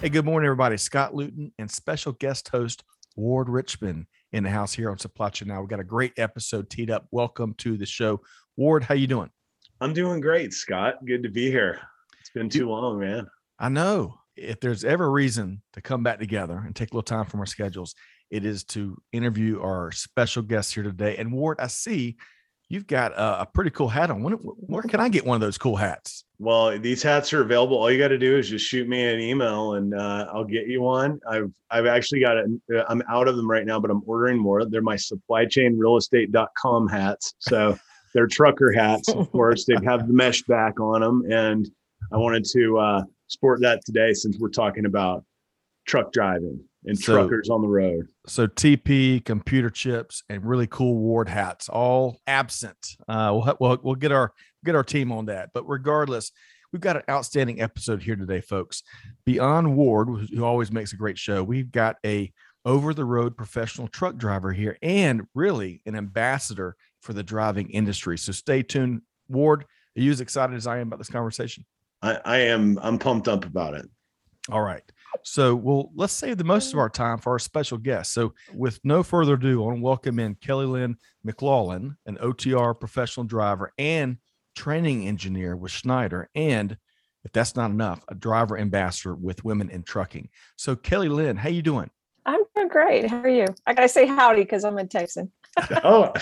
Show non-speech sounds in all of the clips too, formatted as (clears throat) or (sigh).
Hey, good morning, everybody. Scott Luton and special guest host Ward Richmond in the house here on Supply Chain Now. We've got a great episode teed up. Welcome to the show, Ward. How you doing? I'm doing great, Scott. Good to be here. It's been too long, man. I know. If there's ever a reason to come back together and take a little time from our schedules, it is to interview our special guest here today. And Ward, I see you've got a, a pretty cool hat on. When, where can I get one of those cool hats? Well, these hats are available. All you got to do is just shoot me an email, and uh, I'll get you one. I've I've actually got it. I'm out of them right now, but I'm ordering more. They're my supply chain real estate.com hats. So (laughs) they're trucker hats, of course. They have the mesh back on them, and I wanted to uh, sport that today since we're talking about truck driving and So- truckers on the road. So TP, computer chips, and really cool Ward hats, all absent. Uh, we'll, we'll we'll get our get our team on that. But regardless, we've got an outstanding episode here today, folks. Beyond Ward, who who always makes a great show, we've got a over the road professional truck driver here, and really an ambassador for the driving industry. So stay tuned, Ward. Are you as excited as I am about this conversation? I, I am. I'm pumped up about it. All right. So, well, let's save the most of mm. our time for our special guest. So, with no further ado, I want to welcome in Kelly Lynn McLaughlin, an OTR professional driver and training engineer with Schneider, and if that's not enough, a driver ambassador with Women in Trucking. So, Kelly Lynn, how you doing? I'm doing great. How are you? I gotta say howdy because I'm in Texan. (laughs) oh,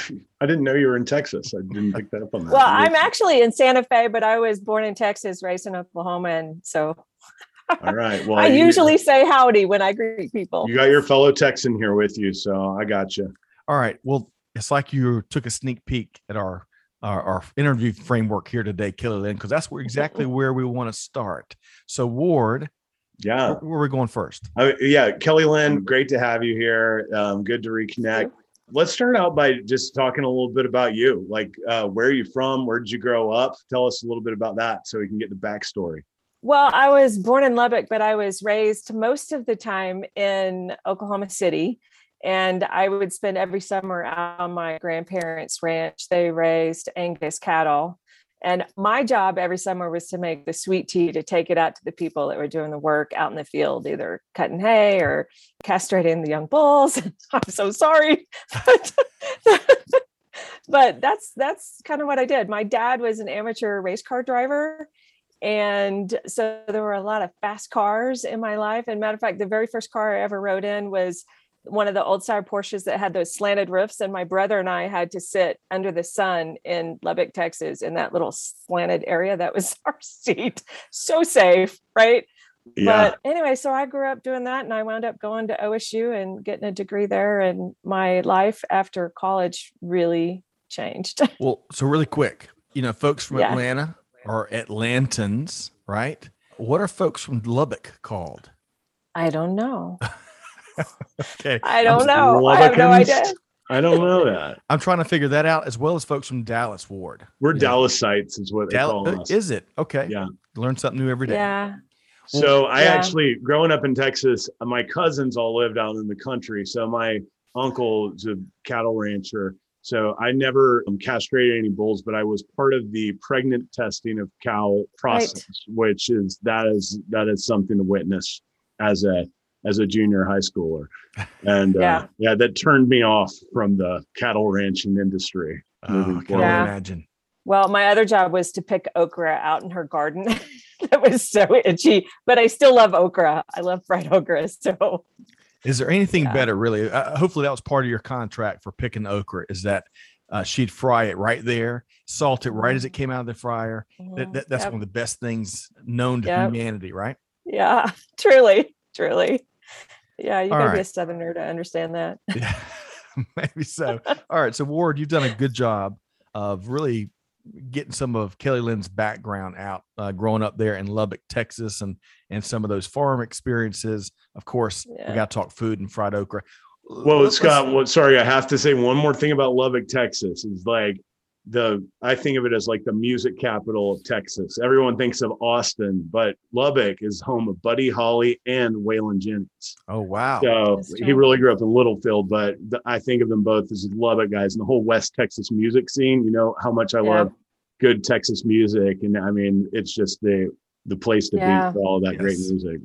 I didn't know you were in Texas. I didn't pick that up on that. Well, I'm actually in Santa Fe, but I was born in Texas, raised in Oklahoma, and so All right. (laughs) Well, I you- usually say howdy when I greet people. You got your fellow Texan here with you, so I got you. All right. Well, it's like you took a sneak peek at our our, our interview framework here today, Kelly Lynn, because that's where exactly (laughs) where we want to start. So, Ward, Yeah, where, where are we going first? I, yeah. Kelly Lynn, great to have you here. Um, good to reconnect. Let's start out by just talking a little bit about you. Like, uh, where are you from? Where did you grow up? Tell us a little bit about that, so we can get the backstory. Well, I was born in Lubbock, but I was raised most of the time in Oklahoma City. And I would spend every summer out on my grandparents' ranch. They raised Angus cattle. And my job every summer was to make the sweet tea to take it out to the people that were doing the work out in the field, either cutting hay or castrating the young bulls. (laughs) I'm so sorry. (laughs) but that's that's kind of what I did. My dad was an amateur race car driver and so there were a lot of fast cars in my life. And matter of fact the very first car i ever rode in was one of the old style porsches that had those slanted roofs. And my brother and i had to sit under the sun in lubbock texas in that little slanted area that was (laughs) our seat. So safe right? Yeah. but anyway so i grew up doing that and i wound up going to osu and getting a degree there. And my life after college really changed. (laughs) Well, so really quick, you know, folks from Yeah. Atlanta are Atlantans, right? What are folks from Lubbock called? i don't know (laughs) Okay. i don't I'm, know i have no idea I don't know that. (laughs) I'm trying to figure that out as well as folks from Dallas Ward. We're Yeah. Dallasites, is what they call us. is it? Okay. Yeah. Learn something new every day. yeah So I Yeah. actually, growing up in Texas, uh, my cousins all lived out in the country. So my uncle is a cattle rancher. So I never um, castrated any bulls, but I was part of the pregnant testing of cow process, which is that is that is something to witness as a as a junior high schooler. And uh, Yeah. yeah, that turned me off from the cattle ranching industry. Oh, moving I can forward. Yeah. imagine. Well, my other job was to pick okra out in her garden. (laughs) that was so itchy, but I still love okra. I love fried okra. So Is there anything Yeah. better, really? Uh, hopefully, that was part of your contract for picking okra. Is that uh, she'd fry it right there, salt it right as it came out of the fryer. That, that- that's Yep. one of the best things known to Yep. humanity, right? yeah, (laughs) truly, truly. Yeah, you All gotta be a southerner to understand that. Yeah, (laughs) maybe so. (laughs) All right. So, Ward, you've done a good job of really getting some of Kelly Lynn's background out, uh, growing up there in Lubbock, Texas, and and some of those farm experiences. Of course, Yeah. we got to talk food and fried okra. Well, Let's- Scott, well, sorry, I have to say one more thing about Lubbock, Texas. Is like the I think of it as like the music capital of Texas. Everyone thinks of Austin, but Lubbock is home of Buddy Holly and Waylon Jennings. Oh wow! So he really grew up in Littlefield, but th- I think of them both as Lubbock guys and the whole West Texas music scene. You know how much I Yeah. love good Texas music, and I mean it's just the the place to Yeah. be for all that great music.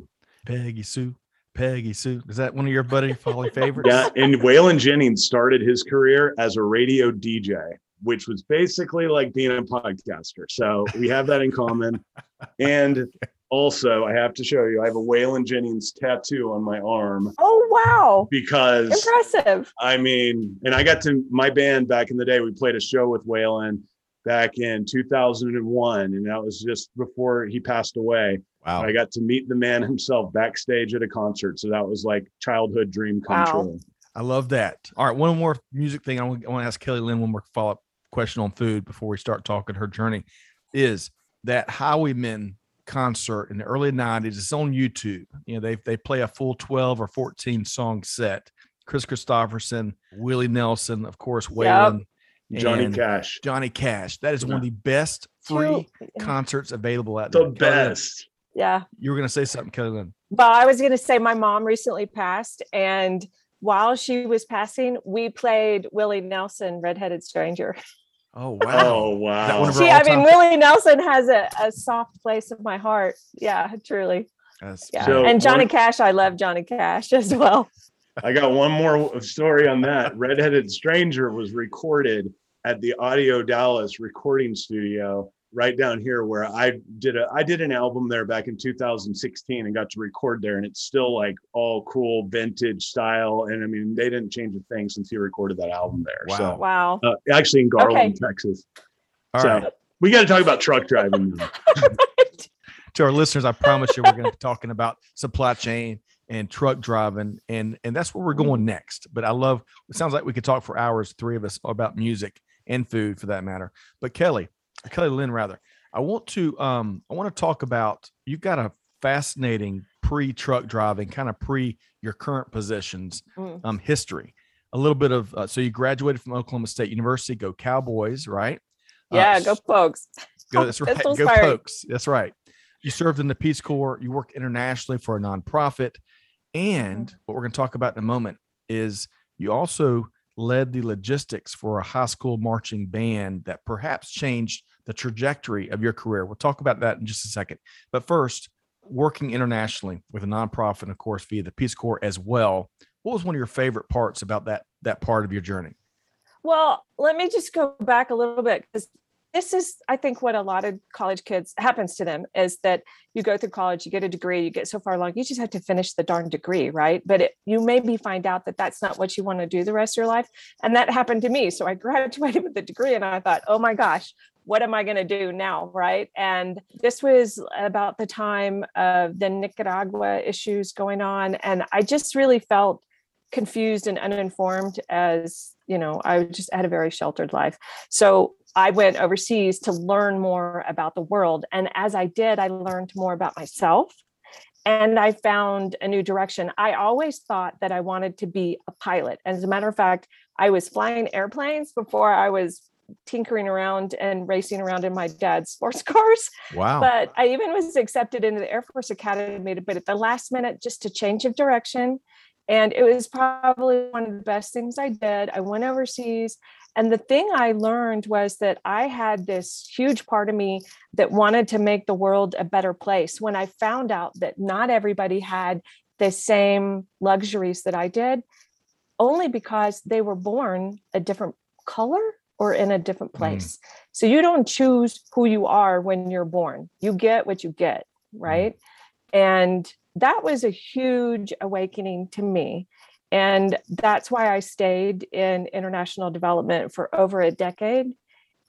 Peggy Sue, Peggy Sue. Is that one of your Buddy Holly favorites? Yeah, and Waylon Jennings started his career as a radio DJ, which was basically like being a podcaster. So we have that in common. (laughs) And also, I have to show you, I have a Waylon Jennings tattoo on my arm Oh wow. because Impressive. I mean, and I got to my band back in the day. We played a show with Waylon back in 2001, and that was just before he passed away. Wow. I got to meet the man himself backstage at a concert, so that was like childhood dream come Wow. true. I love that. All right, one more music thing. I want, I want to ask Kelly Lynn one more follow up question on food before we start talking her journey. Is that Highwaymen concert in the early '90s? It's on YouTube. You know, they they play a full 12 or 14 song set. Kris Kristofferson, Willie Nelson, of course, Waylon, Johnny Cash. Johnny Cash. That is one of the best free Two- concerts available out The there. Kelly best. Yeah. You were going to say something, Kelly Lynn. Well, I was going to say my mom recently passed, and while she was passing, we played Willie Nelson, Redheaded Stranger. (laughs) Oh Oh wow! wow. one of her She, I mean, all-time- Willie Nelson has a, a soft place in my heart. Yeah, truly. That's Yeah. So and Johnny one- Cash, I love Johnny Cash (laughs) as well. I got one more story on that. Redheaded Stranger was recorded at the Audio Dallas recording studio right down here where I did a I did an album there back in 2016 and got to record there and it's still like all cool vintage style and I mean they didn't change a thing since he recorded that album there. Wow. Wow. Uh, actually in Garland, Texas. all so right. we got to talk about truck driving. now. (laughs) to our listeners, I promise you, we're going to be talking about supply chain and truck driving, and and that's where we're going next. But I love. It sounds like we could talk for hours, three of us, about music and food for that matter. But Kelly, Kelly Lynn, rather, I want to um I want to talk about. You've got a fascinating pre-truck driving, kind of pre your current positions Mm. um history. A little bit of uh, so you graduated from Oklahoma State University. Go Cowboys, right? Uh, Yeah, go folks. Go, that's (laughs) right. Go fired. Pokes. That's right. You served in the Peace Corps. You worked internationally for a nonprofit. And Mm-hmm. what we're going to talk about in a moment is you also led the logistics for a high school marching band that perhaps changed the trajectory of your career. We'll talk about that in just a second. But first, working internationally with a nonprofit, and of course, via the Peace Corps as well. What was one of your favorite parts about that that part of your journey? Well, let me just go back a little bit because this is, I think, what a lot of college kids happens to them is that you go through college, you get a degree, you get so far along, you just have to finish the darn degree, right? But it, you maybe find out that that's not what you want to do the rest of your life. And that happened to me. So I (laughs) graduated with a degree and I thought, oh my gosh, what am I going to do now? Right. And this was about the time of the Nicaragua issues going on. And I just really felt confused and uninformed as you know i just had a very sheltered life so i went overseas to learn more about the world and as i did i learned more about myself and i found a new direction i always thought that i wanted to be a pilot as a matter of fact i was flying airplanes before i was tinkering around and racing around in my dad's sports (laughs) cars Wow. but I even was accepted into the Air Force Academy, but at the last minute, just a change of direction. And it was probably one of the best things I did. I went overseas. And the thing I learned was that I had this huge part of me that wanted to make the world a better place. When I found out that not everybody had the same luxuries that I did, only because they were born a different color or in a different Mm. place. So you don't choose who you are when you're born. You get what you get, right? And that was a huge awakening to me. And that's why I stayed in international development for over a decade.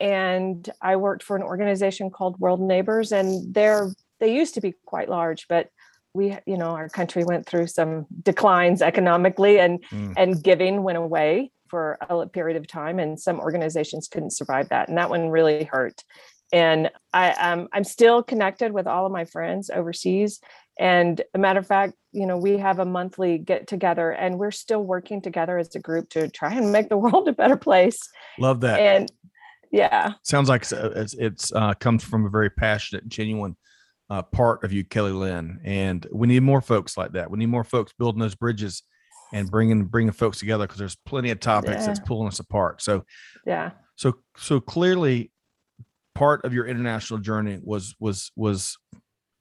And I worked for an organization called World Neighbors, and they're they used to be quite large, but we, you know, our country went through some declines economically and Mm. and giving went away for a period of time, and some organizations couldn't survive that, and that one really hurt. And I, um, I'm still connected with all of my friends overseas. And a matter of fact, you know, we have a monthly get together, and we're still working together as a group to try and make the (laughs) world a better place. Love that. And yeah, sounds like it's it's, it's uh, comes from a very passionate, genuine uh, part of you, Kelly Lynn. And we need more folks like that. We need more folks building those bridges and bringing bringing folks together because there's plenty of topics Yeah. that's pulling us apart. So yeah, so so clearly, part of your international journey was was was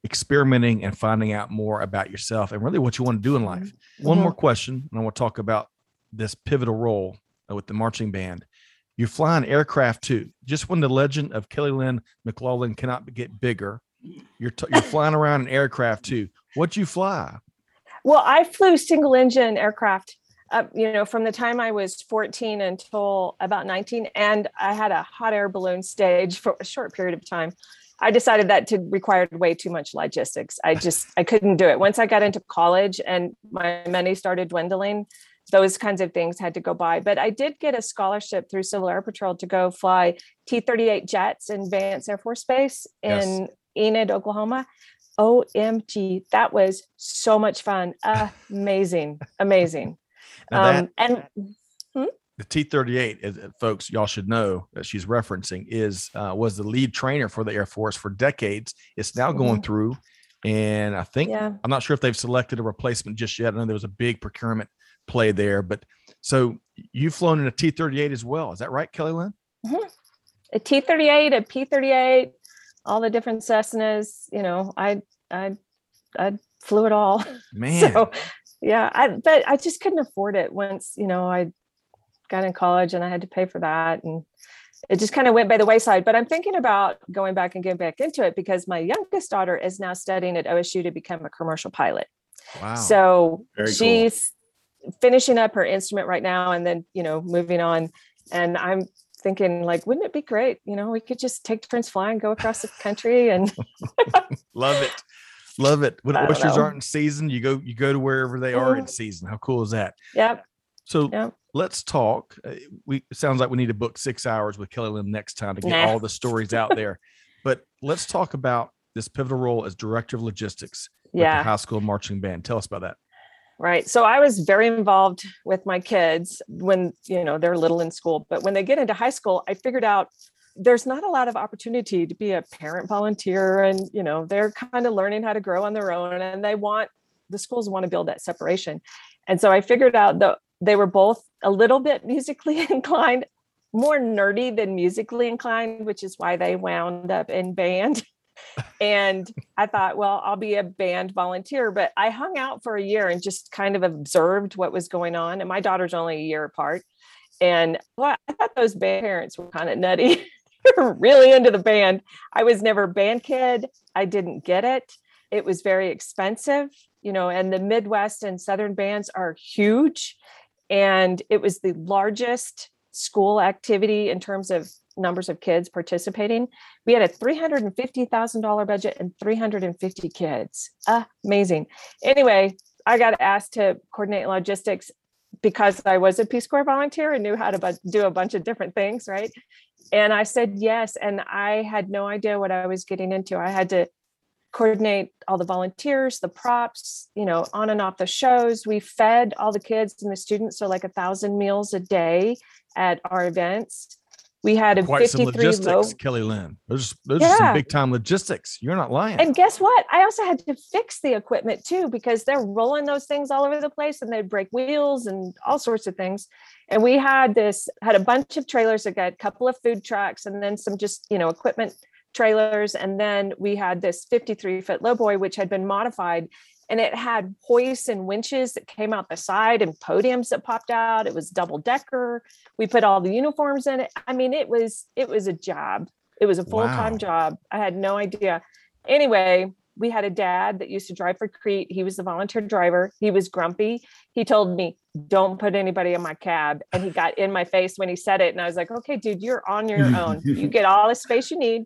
experimenting and finding out more about yourself and really what you want to do in life. One Mhm. more question, and I want to talk about this pivotal role uh, with the marching band. You're flying aircraft too. Just when the legend of Kelly Lynn McLaughlin cannot get bigger, you're t- you're flying around an aircraft too. What'd you fly? Well, I flew single engine aircraft, uh, you know, from the time I was 14 until about 19, and I had a hot air balloon stage for a short period of time. I decided that to required way too much logistics. I just I couldn't do it. Once I got into college and my money started dwindling, those kinds of things had to go by. But I did get a scholarship through Civil Air Patrol to go fly T-38 jets in Vance Air Force Base Yes. in Enid, Oklahoma. OMG, that was so much fun. Amazing, amazing. That- Um, and the T-38, uh, folks, y'all should know that she's referencing is uh, was the lead trainer for the Air Force for decades. It's now going through, and I think yeah, I'm not sure if they've selected a replacement just yet. I know there was a big procurement play there, but so you've flown in a T-38 as well. Is that right, Kelly Lynn? a T-38, a P-38, all the different Cessnas. You know, I I I flew it all. (laughs) Man, So yeah, I but I just couldn't afford it once, you know, I got in college and I had to pay for that and it just kind of went by the wayside. But I'm thinking about going back and getting back into it because my youngest daughter is now studying at OSU to become a commercial pilot. wow. So Very cool. she's finishing up her instrument right now and then, you know, moving on. And I'm thinking like, wouldn't it be great? You know, we could just take turns flying, go across the country and (laughs) Love it. Love it. When oysters know. aren't in season, you go you go to wherever they are in Mhm. season. How cool is that? yep, So yep. let's talk. Uh, We sounds like we need to book six hours with Kelly Lynn next time to get Nah. all the stories out there. But let's talk about this pivotal role as director of logistics Yeah. high school marching band. Tell us about that. Right. So I was very involved with my kids when, you know, they're little in school, but when they get into high school, I figured out there's not a lot of opportunity to be a parent volunteer and, you know, they're kind of learning how to grow on their own and they want the schools want to build that separation. And so I figured out that they were both a little bit (laughs) musically inclined, more nerdy than musically inclined, which is why they wound up in band. And I thought, well, I'll be a band volunteer, but I hung out for a year and just kind of observed what was going on. And my daughter's only a year apart. And well, I thought those band parents were kind of nutty. (laughs) Really into the band. I was never a band kid. I didn't get it. It was very expensive, you know, and the Midwest and Southern bands are huge. And it was the largest school activity in terms of numbers of kids participating. We had a $350,000 budget and 350 kids. Amazing. Anyway, I got asked to coordinate logistics because I was a Peace Corps volunteer and knew how to do a bunch of different things, right? And I said yes. And I had no idea what I was getting into. I had to coordinate all the volunteers, the props, you know, on and off the shows. We fed all the kids and the students, so like a thousand meals a day at our events. We had a Quite some 53 logistics, low. Kelly Lynn. There's those are some big time logistics. You're not lying. And guess what? I also had to fix the equipment too because they're rolling those things all over the place and they break wheels and all sorts of things. And we had this had a bunch of trailers that got a couple of food trucks and then some just, you know, equipment trailers and then we had this 53 foot lowboy which had been modified and it had hoists and winches that came out the side and podiums that popped out. It was double decker. We put all the uniforms in it. I mean, it was it was a job. It was a full-time Wow. job. I had no idea. Anyway, we had a dad that used to drive for Crete. He was the volunteer driver. He was grumpy. He told me, "Don't put anybody in my cab." And he got in my face when he said it and I was like, "Okay, dude, you're on your (laughs) own. You get all the space you need."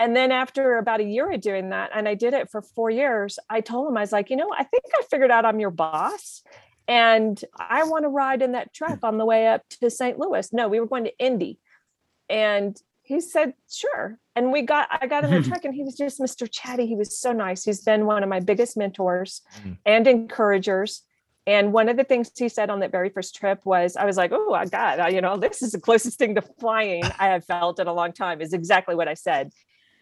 And then after about a year of doing that, and I did it for four years, I told him, I was like, you know, I think I figured out I'm your boss. And I want to ride in that truck on the way up to St. Louis. No, we were going to Indy. And he said, sure. And we got, I got in the (laughs) truck and he was just Mr. Chatty. He was so nice. He's been one of my biggest mentors Mm. and encouragers. And one of the things he said on that very first trip was, I was like, oh, I got, you know, this is the closest thing to flying I have felt in a long time, is exactly what I said.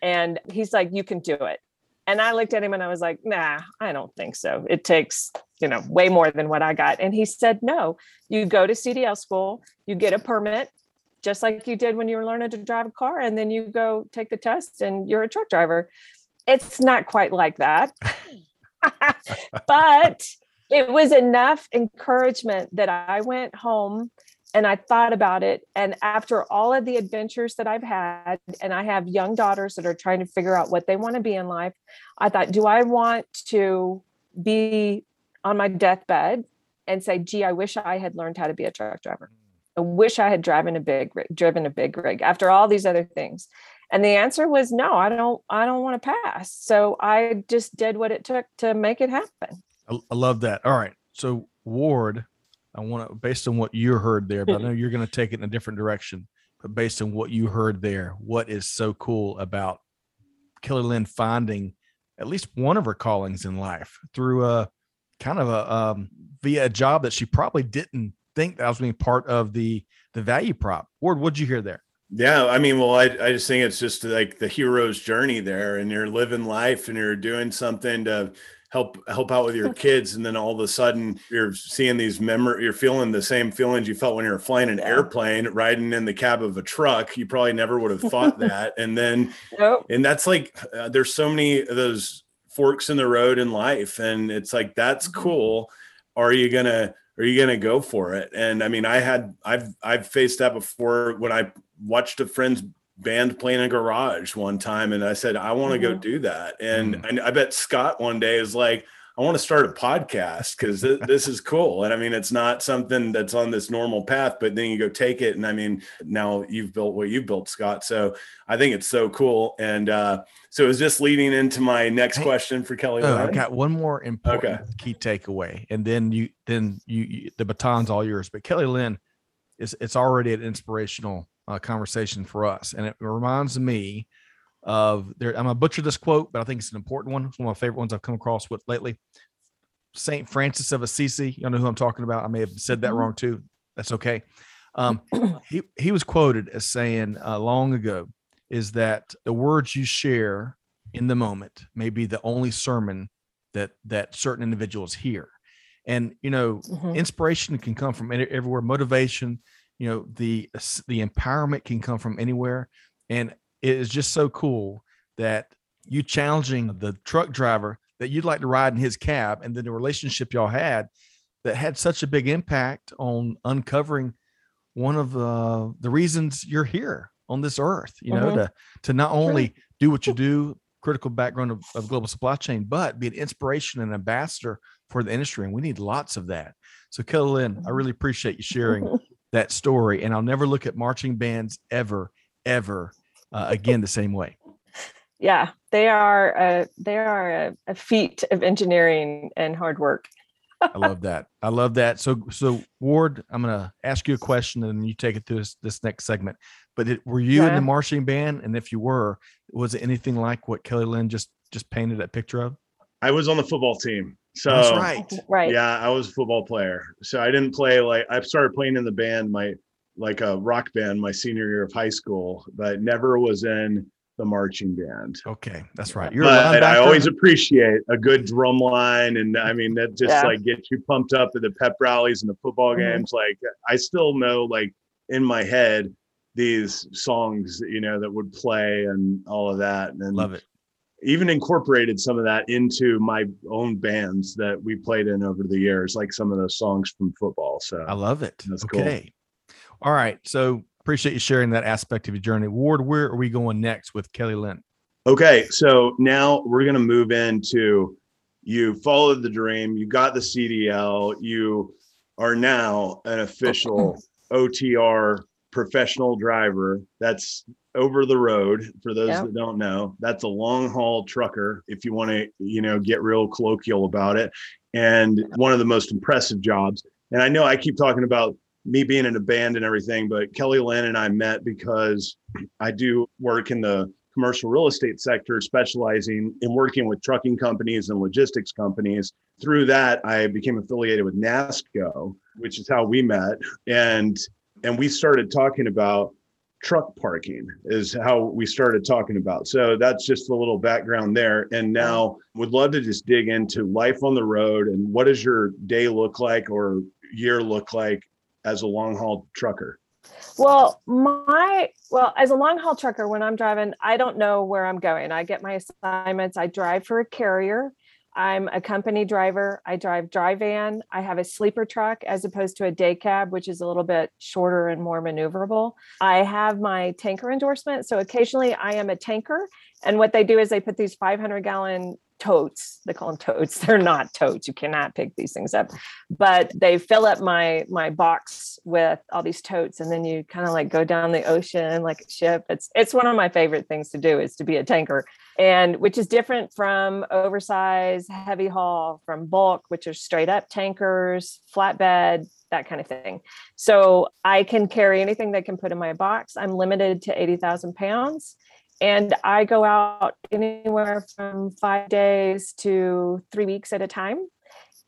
And he's like, you can do it. And I looked at him and I was like, nah, I don't think so. It takes, you know, way more than what I got. And he said, no, you go to CDL school, you get a permit, just like you did when you were learning to drive a car, and then you go take the test and you're a truck driver. It's not quite like that. (laughs) but it was enough encouragement that I went home and I thought about it. And after all of the adventures that I've had, and I have young daughters that are trying to figure out what they want to be in life, I thought, do I want to be on my deathbed and say, gee, I wish I had learned how to be a truck driver. I wish I had driven a big rig, driven a big rig after all these other things. And the answer was no, I don't, I don't want to pass. So I just did what it took to make it happen. I, I love that. All right. So Ward, I want to based on what you heard there, but I know (laughs) you're going to take it in a different direction. But based on what you heard there, what is so cool about Kelly Lynn finding at least one of her callings in life through a kind of a um, via a job that she probably didn't think that was being part of the the value prop. Ward, what'd you hear there? Yeah, I mean, well, I, I just think it's just like the hero's journey there, and you're living life and you're doing something to help help out with your (laughs) kids, and then all of a sudden you're seeing these memory, you're feeling the same feelings you felt when you were flying an Yeah. airplane, riding in the cab of a truck. You probably never would have thought (laughs) that, and then Nope. and that's like uh, there's so many of those forks in the road in life and it's like that's Mhm. cool are you gonna are you gonna go for it and i mean i had i've i've faced that before when i watched a friend's band playing a garage one time and i said i want to go Mhm. do that and I, I bet scott one day is like i want to start a podcast because th- (laughs) this is cool and i mean it's not something that's on this normal path but then you go take it and i mean now you've built what you've built scott so I think it's so cool. And uh, so is this leading into my next Hey, question for Kelly? Oh, I Lynn? got one more important key takeaway, and then you then you, you the baton's all yours. But Kelly Lynn is it's already an inspirational uh, conversation for us, and it reminds me of there. I'm gonna butcher this quote, but I think it's an important one. It's one of my favorite ones I've come across with lately. Saint Francis of Assisi. You know who I'm talking about. I may have said that Mhm. wrong too. That's okay. Um, (clears throat) he he was quoted as saying uh, long ago is that the words you share in the moment may be the only sermon that that certain individuals hear and you know Mhm. inspiration can come from everywhere motivation you know the the empowerment can come from anywhere and it is just so cool that you challenging the truck driver that you'd like to ride in his cab and then the relationship y'all had that had such a big impact on uncovering one of the the reasons you're here on this earth you know Mhm. to to not only do what you do critical background of, of global supply chain but be an inspiration and ambassador for the industry and we need lots of that. So kelly lynn i really appreciate you sharing that story and i'll never look at marching bands ever ever uh, again the same way yeah, they are a, they are a, a feat of engineering and hard work. I love that. I love that. So, so Ward, I'm gonna ask you a question, and you take it through this, this next segment. But it, were you in the marching band? And if you were, was it anything like what Kelly Lynn just just painted that picture of? I was on the football team. So That's right. Right. yeah, I was a football player. So I didn't play like I started playing in the band my like a rock band my senior year of high school, but never was in the marching band. Okay, that's right. You're a But I always appreciate a good drum line, and I mean that just Yeah. like gets you pumped up at the pep rallies and the football Mhm. games. Like I still know, like in my head, these songs, you know, that would play and all of that, and love it. Even incorporated some of that into my own bands that we played in over the years, like some of those songs from football. So I love it. That's cool. okay. All right. So appreciate you sharing that aspect of your journey. Ward, where are we going next with Kelly Lynn? Okay, so now we're going to move into you followed the dream, you got the CDL, you are now an official (clears throat) OTR professional driver. That's over the road for those Yeah. that don't know. That's a long haul trucker if you want to, you know, get real colloquial about it. and one of the most impressive jobs. And I know I keep talking about me being in a band and everything, but Kelly Lynn and I met because I do work in the commercial real estate sector, specializing in working with trucking companies and logistics companies. Through that, I became affiliated with NASTCO, which is how we met. And and we started talking about truck parking is how we started talking about. So that's just a little background there. And now would love to just dig into life on the road and what does your day look like or year look like as a long haul trucker? Well, my well, as a long haul trucker, when I'm driving, I don't know where I'm going. I get my assignments. I drive for a carrier. I'm a company driver. I drive dry van. I have a sleeper truck as opposed to a day cab, which is a little bit shorter and more maneuverable. I have my tanker endorsement. So occasionally I am a tanker. And what they do is they put these 500 gallon totes they call them totes (laughs) they're not totes you cannot pick these things up. But they fill up my my box with all these totes and then you kind of like go down the ocean like a ship. It's it's one of my favorite things to do is to be a tanker and which is different from oversized heavy haul from bulk which are straight up tankers flatbed that kind of thing. So i can carry anything that can put in my box. I'm limited to 80000 pounds and I go out anywhere from five days to three weeks at a time.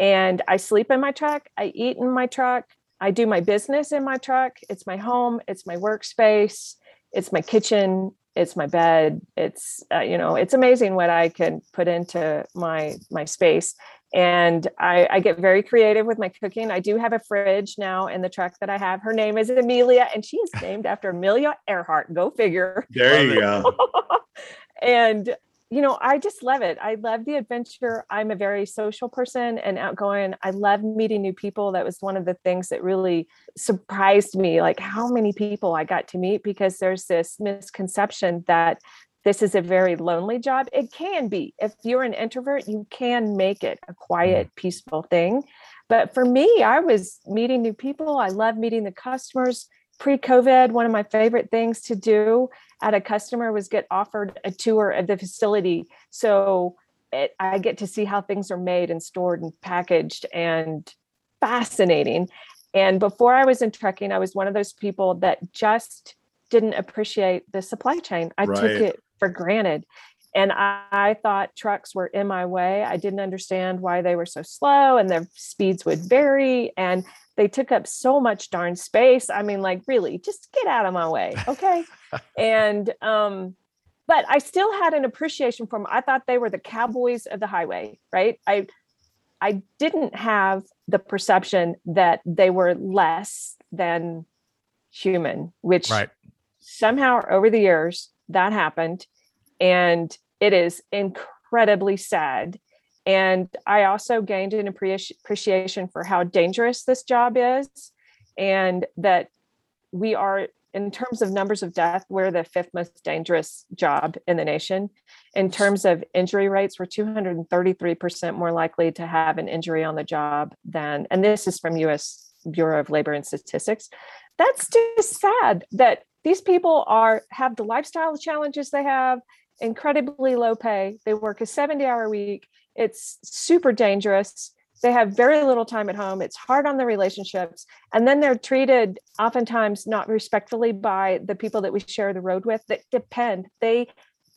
And I sleep in my truck, I eat in my truck, I do my business in my truck. It's my home, it's my workspace, it's my kitchen, it's my bed. It's uh, you know, it's amazing what I can put into my my space and I, I, get very creative with my cooking. I do have a fridge now in the truck that I have. Her name is Amelia, and she is named after Amelia Earhart. Go figure. There you go. (laughs) and you know, I just love it. I love the adventure. I'm a very social person and outgoing. I love meeting new people. That was one of the things that really surprised me, like how many people I got to meet because there's this misconception that this is a very lonely job. It can be. If you're an introvert, you can make it a quiet, mm. peaceful thing. But for me, I was meeting new people. I love meeting the customers. Pre COVID, one of my favorite things to do at a customer was get offered a tour of the facility. So it, I get to see how things are made and stored and packaged and fascinating. And before I was in trucking, I was one of those people that just didn't appreciate the supply chain. I right. took it for granted. And I, I, thought trucks were in my way. I didn't understand why they were so slow and their speeds would vary. And they took up so much darn space. I mean, like, really, just get out of my way. Okay. (laughs) and, um, but I still had an appreciation for them. I thought they were the cowboys of the highway, right? I, I didn't have the perception that they were less than human, which right. Somehow over the years that happened and it is incredibly sad. And i also gained an appreciation for how dangerous this job is and that we are in terms of numbers of death we're the fifth most dangerous job in the nation. In terms of injury rates we're 233% more likely to have an injury on the job than and this is from us bureau of labor and statistics. That's just sad that these people are have the lifestyle challenges they have incredibly low pay they work a 70 hour week it's super dangerous they have very little time at home it's hard on the relationships and then they're treated oftentimes not respectfully by the people that we share the road with that depend they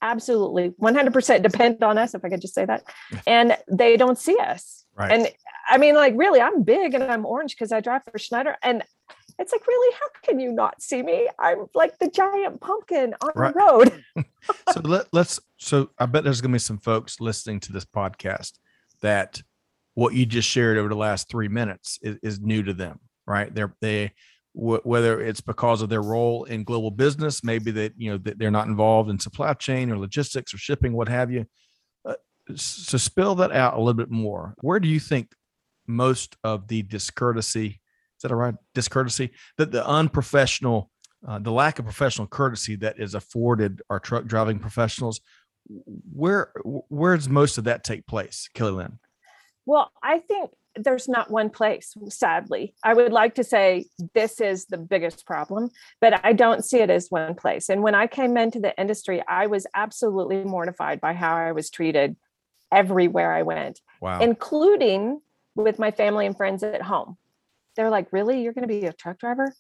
absolutely 100% depend on us if i could just say that (laughs) and they don't see us right. and i mean like really i'm big and i'm orange because i drive for schneider and it's like, really, how can you not see me? I'm like the giant pumpkin on right. the road. (laughs) so let, let's, so I bet there's going to be some folks listening to this podcast that what you just shared over the last three minutes is, is new to them, right? They're, they, whether it's because of their role in global business, maybe that, you know, that they're not involved in supply chain or logistics or shipping, what have you. Uh, so spill that out a little bit more. Where do you think most of the discourtesy that a right discourtesy? That the unprofessional, uh, the lack of professional courtesy that is afforded our truck driving professionals. Where where does most of that take place, Kelly Lynn? Well, I think there's not one place, sadly. I would like to say this is the biggest problem, but I don't see it as one place. And when I came into the industry, I was absolutely mortified by how I was treated everywhere I went, wow. including with my family and friends at home. They're like, really? You're going to be a truck driver?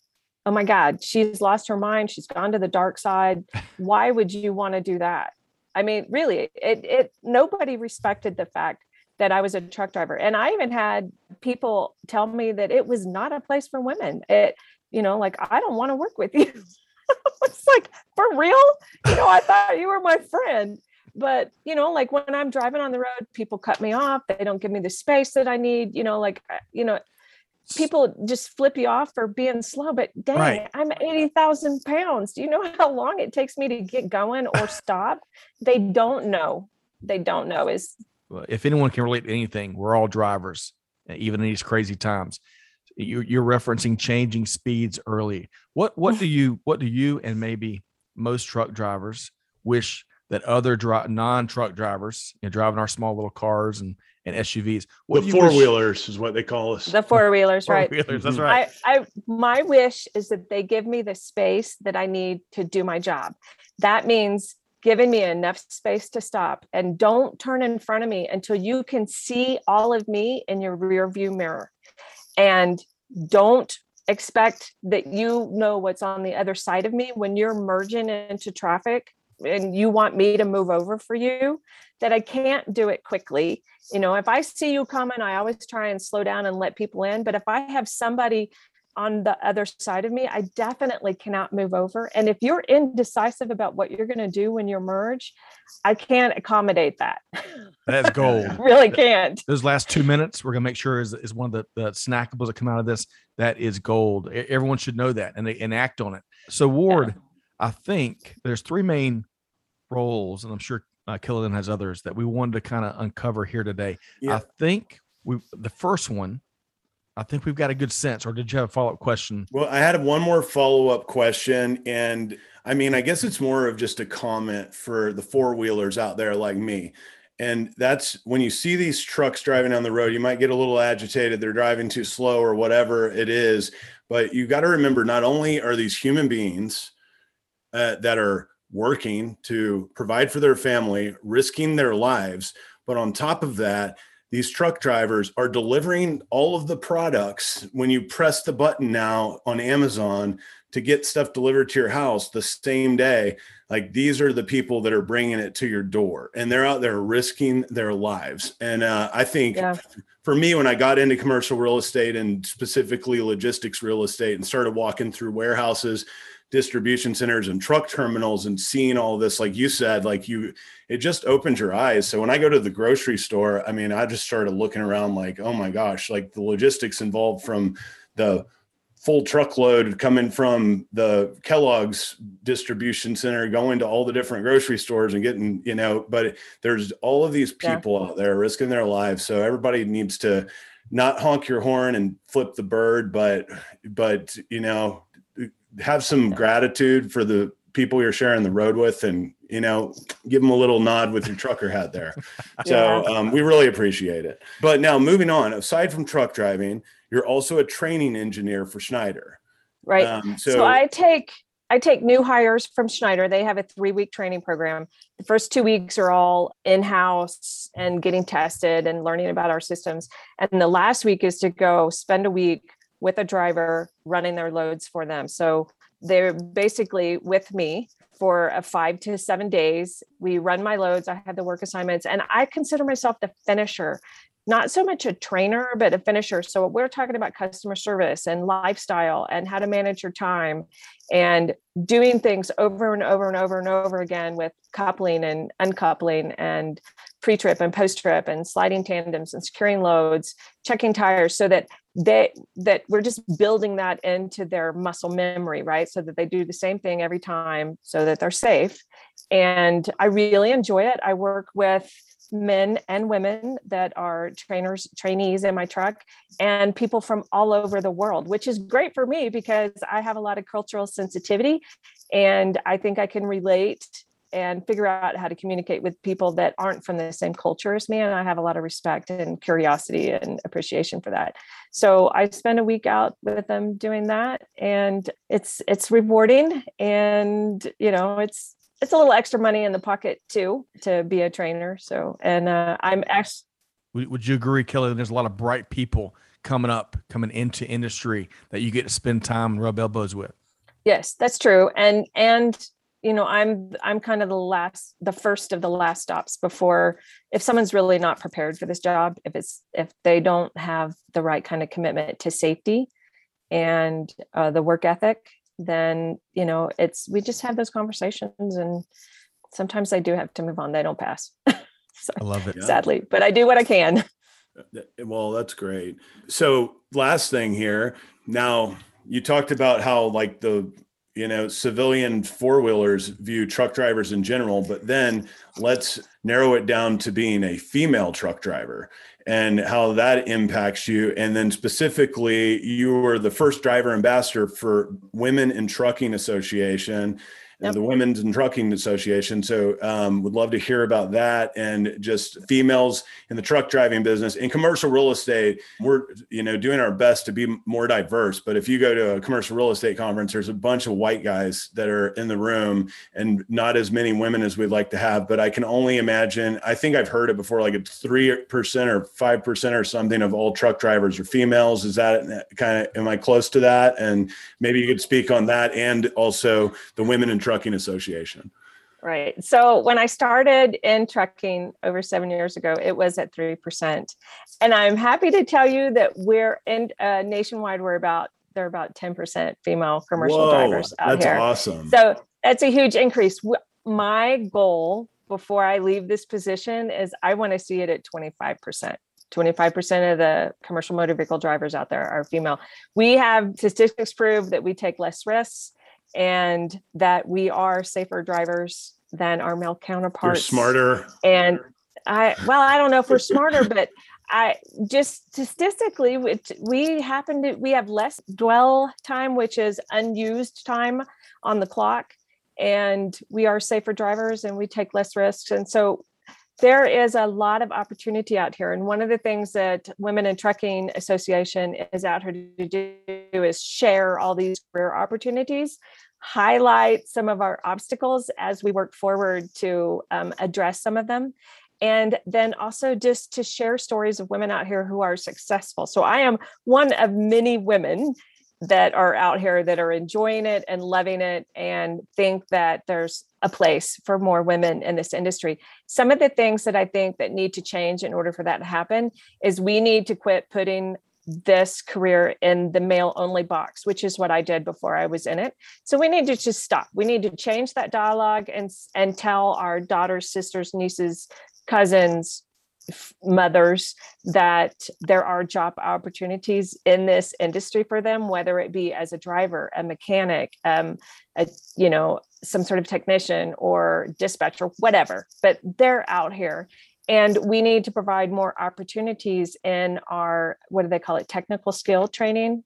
Oh my God, she's lost her mind. She's gone to the dark side. (laughs) Why would you want to do that? I mean, really, it, it, nobody respected the fact that I was a truck driver. And I even had people tell me that it was not a place for women. It, you know, like, I don't want to work with (laughs) you. it's like, for real? You know, I thought you were my friend. But, you know, like when I'm driving on the road, people cut me off. They don't give me the space that I need, you know, like, you know, people just flip you off for being slow. But dang, right. I'm 80,000 pounds. Do you know how long it takes me to get going or (laughs) stop? they don't know. They don't know is if anyone can relate to anything, we're all drivers, even in these crazy times. You, you're referencing changing speeds early. What what do (sighs) you what do you and maybe most truck drivers wish that other dri- non-truck drivers, you know, driving our small little cars and and SUVs. What the four wheelers is what they call us. The four wheelers, (laughs) right? Four-wheelers, that's mm-hmm. right. I, I, my wish is that they give me the space that I need to do my job. That means giving me enough space to stop and don't turn in front of me until you can see all of me in your rear view mirror and don't expect that you know what's on the other side of me when you're merging into traffic and you want me to move over for you that I can't do it quickly. You know, if I see you coming, I always try and slow down and let people in. But if I have somebody on the other side of me, I definitely cannot move over. And if you're indecisive about what you're going to do when you merge, I can't accommodate that. That's gold. (laughs) really can't. Those last two minutes, we're going to make sure is, is one of the, the snackables that come out of this. That is gold. Everyone should know that and they and act on it. So Ward, yeah. I think there's three main roles, and I'm sure uh, Kelly Lynn has others that we wanted to kind of uncover here today. Yeah. I think we the first one I think we've got a good sense. Or did you have a follow up question? Well, I had one more follow up question. And I mean, I guess it's more of just a comment for the four wheelers out there like me. And that's when you see these trucks driving down the road, you might get a little agitated. They're driving too slow or whatever it is. But you got to remember not only are these human beings uh, that are working to provide for their family, risking their lives, but on top of that, these truck drivers are delivering all of the products when you press the button now on Amazon to get stuff delivered to your house the same day. Like these are the people that are bringing it to your door and they're out there risking their lives. And uh, I think yeah. for me, when I got into commercial real estate and specifically logistics real estate and started walking through warehouses, distribution centers and truck terminals and seeing all this like you said like you it just opens your eyes so when i go to the grocery store i mean i just started looking around like oh my gosh like the logistics involved from the full truckload coming from the kellogg's distribution center going to all the different grocery stores and getting you know but there's all of these people yeah. out there risking their lives so everybody needs to not honk your horn and flip the bird but but you know have some gratitude for the people you're sharing the road with and you know give them a little nod with your trucker hat there (laughs) so yeah. um, we really appreciate it but now moving on aside from truck driving you're also a training engineer for schneider right um, so, so i take I take new hires from Schneider. They have a three week training program. The first two weeks are all in house and getting tested and learning about our systems. And the last week is to go spend a week with a driver running their loads for them. So they're basically with me for a five to seven days. We run my loads. I have the work assignments, and I consider myself the finisher not so much a trainer, but a finisher. So we're talking about customer service and lifestyle and how to manage your time and doing things over and over and over and over again with coupling and uncoupling and pre-trip and post-trip and sliding tandems and securing loads, checking tires so that they that we're just building that into their muscle memory, right? So that they do the same thing every time so that they're safe. And I really enjoy it. I work with men and women that are trainers, trainees in my truck, and people from all over the world, which is great for me because I have a lot of cultural sensitivity and I think I can relate and figure out how to communicate with people that aren't from the same culture as me. And I have a lot of respect and curiosity and appreciation for that. So I spend a week out with them doing that. And it's it's rewarding. And you know, it's it's a little extra money in the pocket too to be a trainer. So, and uh, I'm actually, Would, would you agree, Kelly? There's a lot of bright people coming up, coming into industry that you get to spend time and rub elbows with. Yes, that's true. And and you know, I'm I'm kind of the last, the first of the last stops before if someone's really not prepared for this job, if it's if they don't have the right kind of commitment to safety and uh, the work ethic, then you know, it's we just have those conversations, and sometimes I do have to move on. They don't pass. (laughs) so, I love it, sadly, but I do what I can. Well, that's great. So, last thing here. Now, you talked about how like the you know civilian four wheelers view truck drivers in general, but then let's narrow it down to being a female truck driver and how that impacts you. And then specifically, you were the first driver ambassador for Women in Trucking Association yep. the Women's and Trucking Association. So um, would love to hear about that and just females in the truck driving business. In commercial real estate, we're you know doing our best to be more diverse. But if you go to a commercial real estate conference, there's a bunch of white guys that are in the room and not as many women as we'd like to have. But I can only imagine. I think I've heard it before, like it's three percent or five percent or something of all truck drivers are females. Is that kind of am I close to that? And maybe you could speak on that and also the women in Trucking Association. Right. So when I started in trucking over seven years ago, it was at 3%. And I'm happy to tell you that we're in uh, nationwide, we're about, there are about 10% female commercial Whoa, drivers out that's here. That's awesome. So that's a huge increase. My goal before I leave this position is I want to see it at 25%. 25% of the commercial motor vehicle drivers out there are female. We have statistics prove that we take less risks and that we are safer drivers than our male counterparts. You're smarter. And I, well, I don't know if we're smarter, (laughs) but I just statistically, we happen to, we have less dwell time, which is unused time on the clock. And we are safer drivers and we take less risks. And so there is a lot of opportunity out here. And one of the things that Women in Trucking Association is out here to do is share all these career opportunities highlight some of our obstacles as we work forward to um, address some of them. And then also just to share stories of women out here who are successful. So i am one of many women that are out here that are enjoying it and loving it and think that there's a place for more women in this industry. Some of the things that i think that need to change in order for that to happen is we need to quit putting this career in the male only box, which is what I did before I was in it. So we need to just stop. We need to change that dialogue and and tell our daughters, sisters, nieces, cousins, mothers that there are job opportunities in this industry for them whether it be as a driver a mechanic um, a, you know some sort of technician or dispatcher whatever but they're out here and we need to provide more opportunities in our what do they call it technical skill training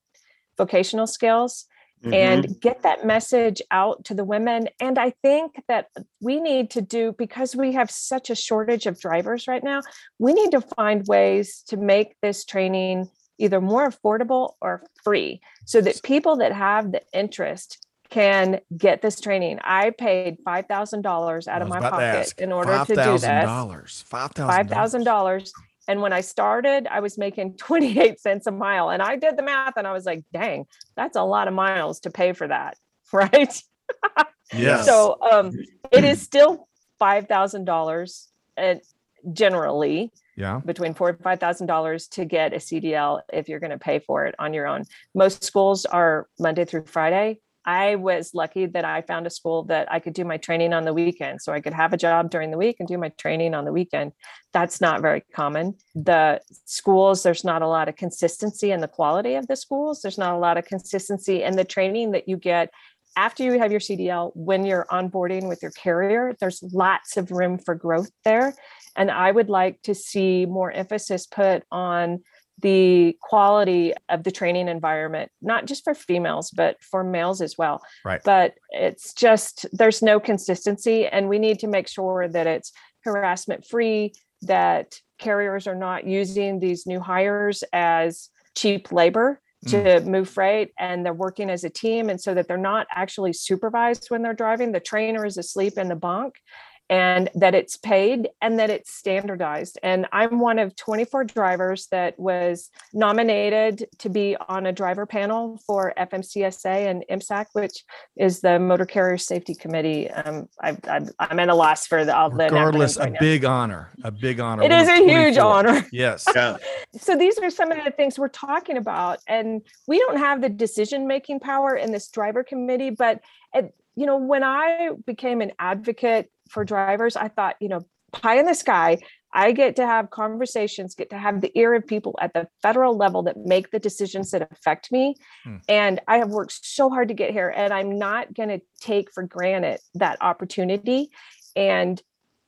vocational skills mm-hmm. and get that message out to the women and i think that we need to do because we have such a shortage of drivers right now we need to find ways to make this training either more affordable or free so that people that have the interest can get this training. I paid five thousand dollars out of my pocket in order to do this. Dollars, five thousand. Five thousand dollars. And when I started, I was making (laughs) 28 cents a mile. And I did the math and I was like, dang, that's a lot of miles to pay for that. (laughs) Right. yes. So um, it is (clears throat) still $5,000 and generally yeah between four and five thousand dollars to get a cdl if you're going to pay for it on your own most schools are monday through friday I was lucky that I found a school that I could do my training on the weekend. So I could have a job during the week and do my training on the weekend. That's not very common. The schools, there's not a lot of consistency in the quality of the schools. There's not a lot of consistency in the training that you get after you have your CDL, when you're onboarding with your carrier, there's lots of room for growth there. And I would like to see more emphasis put on the quality of the training environment, not just for females, but for males as well. Right. But it's just, there's no consistency, and we need to make sure that it's harassment free, that carriers are not using these new hires as cheap labor to mm. move freight and they're working as a team and so that they're not actually supervised when they're driving the trainer is asleep in the bunk and that it's paid and that it's standardized. And I'm one of 24 drivers that was nominated to be on a driver panel for FMCSA and MSAC, which is the Motor Carrier Safety Committee. Um, I, am at a loss for the, all the regardless. A right big honor, a big honor. It is a 24. huge honor. Yes. Yeah. so these are some of the things we're talking about, and we don't have the decision making power in this driver committee, but. At, you know, when I became an advocate for drivers, I thought, you know, pie in the sky, I get to have conversations, get to have the ear of people at the federal level that make the decisions that affect me. Hmm. And I have worked so hard to get here, and I'm not going to take for granted that opportunity. And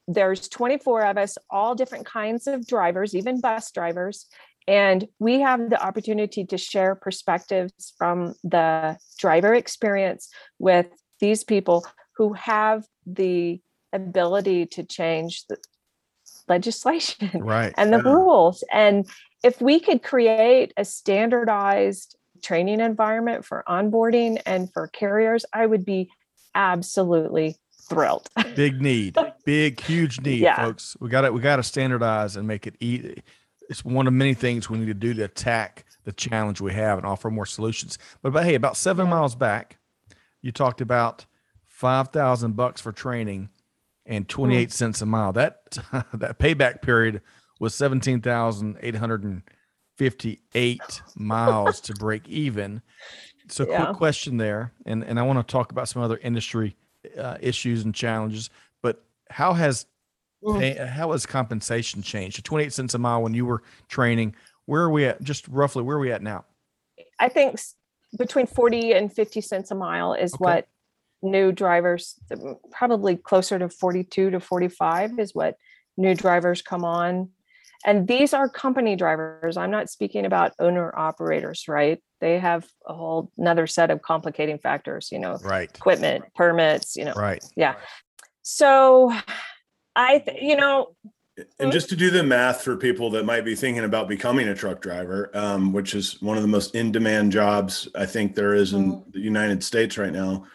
there's 24 of us, all different kinds of drivers, even bus drivers. And we have the opportunity to share perspectives from the driver experience with these people who have the ability to change the legislation (laughs) right. and the yeah. rules. And if we could create a standardized training environment for onboarding and for carriers, I would be absolutely thrilled. (laughs) Big need, big, huge need, yeah. folks. We got to we got to standardize and make it easy. It's one of many things we need to do to attack the challenge we have and offer more solutions. But, but hey, about seven yeah. miles back, you talked about five thousand bucks for training and 28 mm. cents a mile. That (laughs) that payback period was 17,858 miles to break even. So yeah. quick question there, and and I want to talk about some other industry uh, issues and challenges. But how has mm. pay, how has compensation changed? To 28 cents a mile when you were training, where are we at? Just roughly, where are we at now? I think between 40 and 50 cents a mile is okay. what new drivers probably closer to 42 to 45 is what new drivers come on. And these are company drivers. I'm not speaking about owner operators right? They have a whole another set of complicating factors you know right. equipment permits you know right. yeah. So i th- you know and just to do the math for people that might be thinking about becoming a truck driver, um, which is one of the most in demand jobs I think there is in mm-hmm. the United States right now.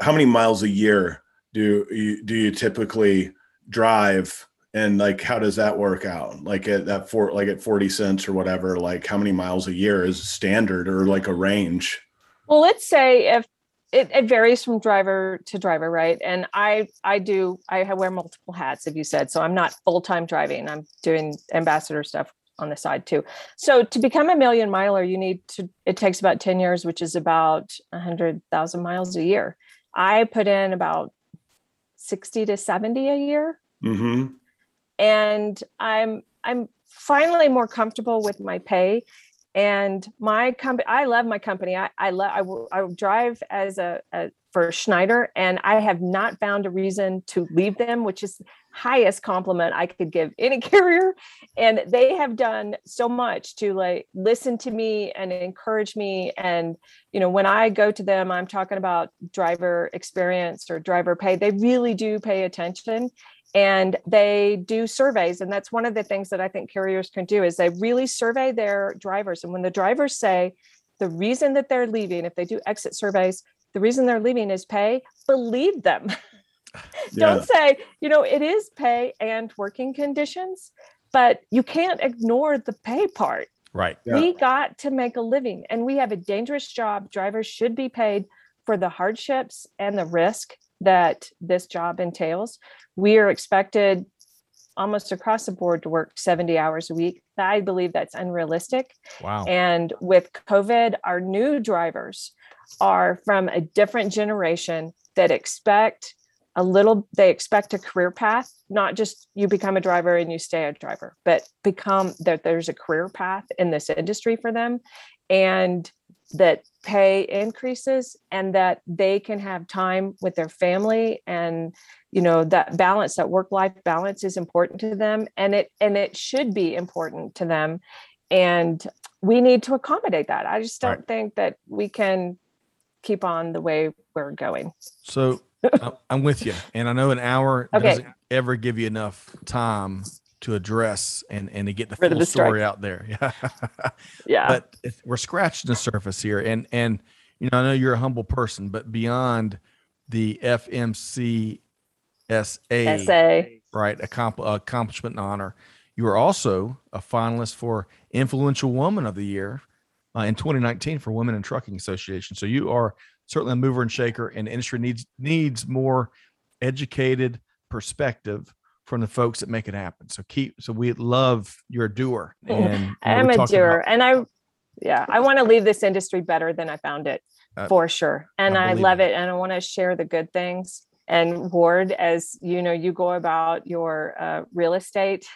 How many miles a year do you do you typically drive? And like, how does that work out? Like at that for like at 40 cents or whatever, like how many miles a year is standard or like a range? Well, let's say if it, it, varies from driver to driver right and i i do i wear multiple hats if you said so i'm not full-time driving i'm doing ambassador stuff on the side too so to become a million miler you need to it takes about 10 years which is about 100000 miles a year i put in about 60 to 70 a year. Mm-hmm. and i'm i'm finally more comfortable with my pay. And my company i love my company. I i love I will, I will drive as a, a, for schneider and i have not found a reason to leave them which is highest compliment i could give any (laughs) carrier. And they have done so much to like listen to me and encourage me. And you know when i go to them i'm talking about driver experience or driver pay. They really do pay attention and they do surveys. And that's one of the things that i think carriers can do is they really survey their drivers. And when the drivers say the reason that they're leaving if they do exit surveys the reason they're leaving is pay believe them (laughs) (laughs) yeah. don't say you know it is pay and working conditions but you can't ignore the pay part right yeah. we got to make a living and we have a dangerous job drivers should be paid for the hardships and the risk that this job entails we are expected almost across the board to work 70 hours a week. I believe that's unrealistic. Wow. And with COVID, our new drivers are from a different generation that expect a little they expect a career path not just you become a driver and you stay a driver but become that there's a career path in this industry for them and that pay increases and that they can have time with their family and you know that balance that work life balance is important to them and it and it should be important to them. And we need to accommodate that. I just don't right. think that we can keep on the way we're going. So i'm with you and i know an hour (laughs) okay. doesn't ever give you enough time to address and and to get the full the story out there (laughs) yeah yeah but we're scratching the surface here and and you know i know you're a humble person but beyond the fmc SA, right? Accompl- accomplishment and honor. You are also a finalist for Influential Woman of the Year uh, in 2019 for Women in Trucking Association. So you are certainly a mover and shaker, and industry needs needs more educated perspective from the folks that make it happen. So keep. So we love you're a doer, (laughs) and I'm a doer, about- and I, yeah, I want to leave this industry better than I found it, Uh, for sure. And I I, love it. it, and I want to share the good things. And Ward, as you know, you go about your uh, real estate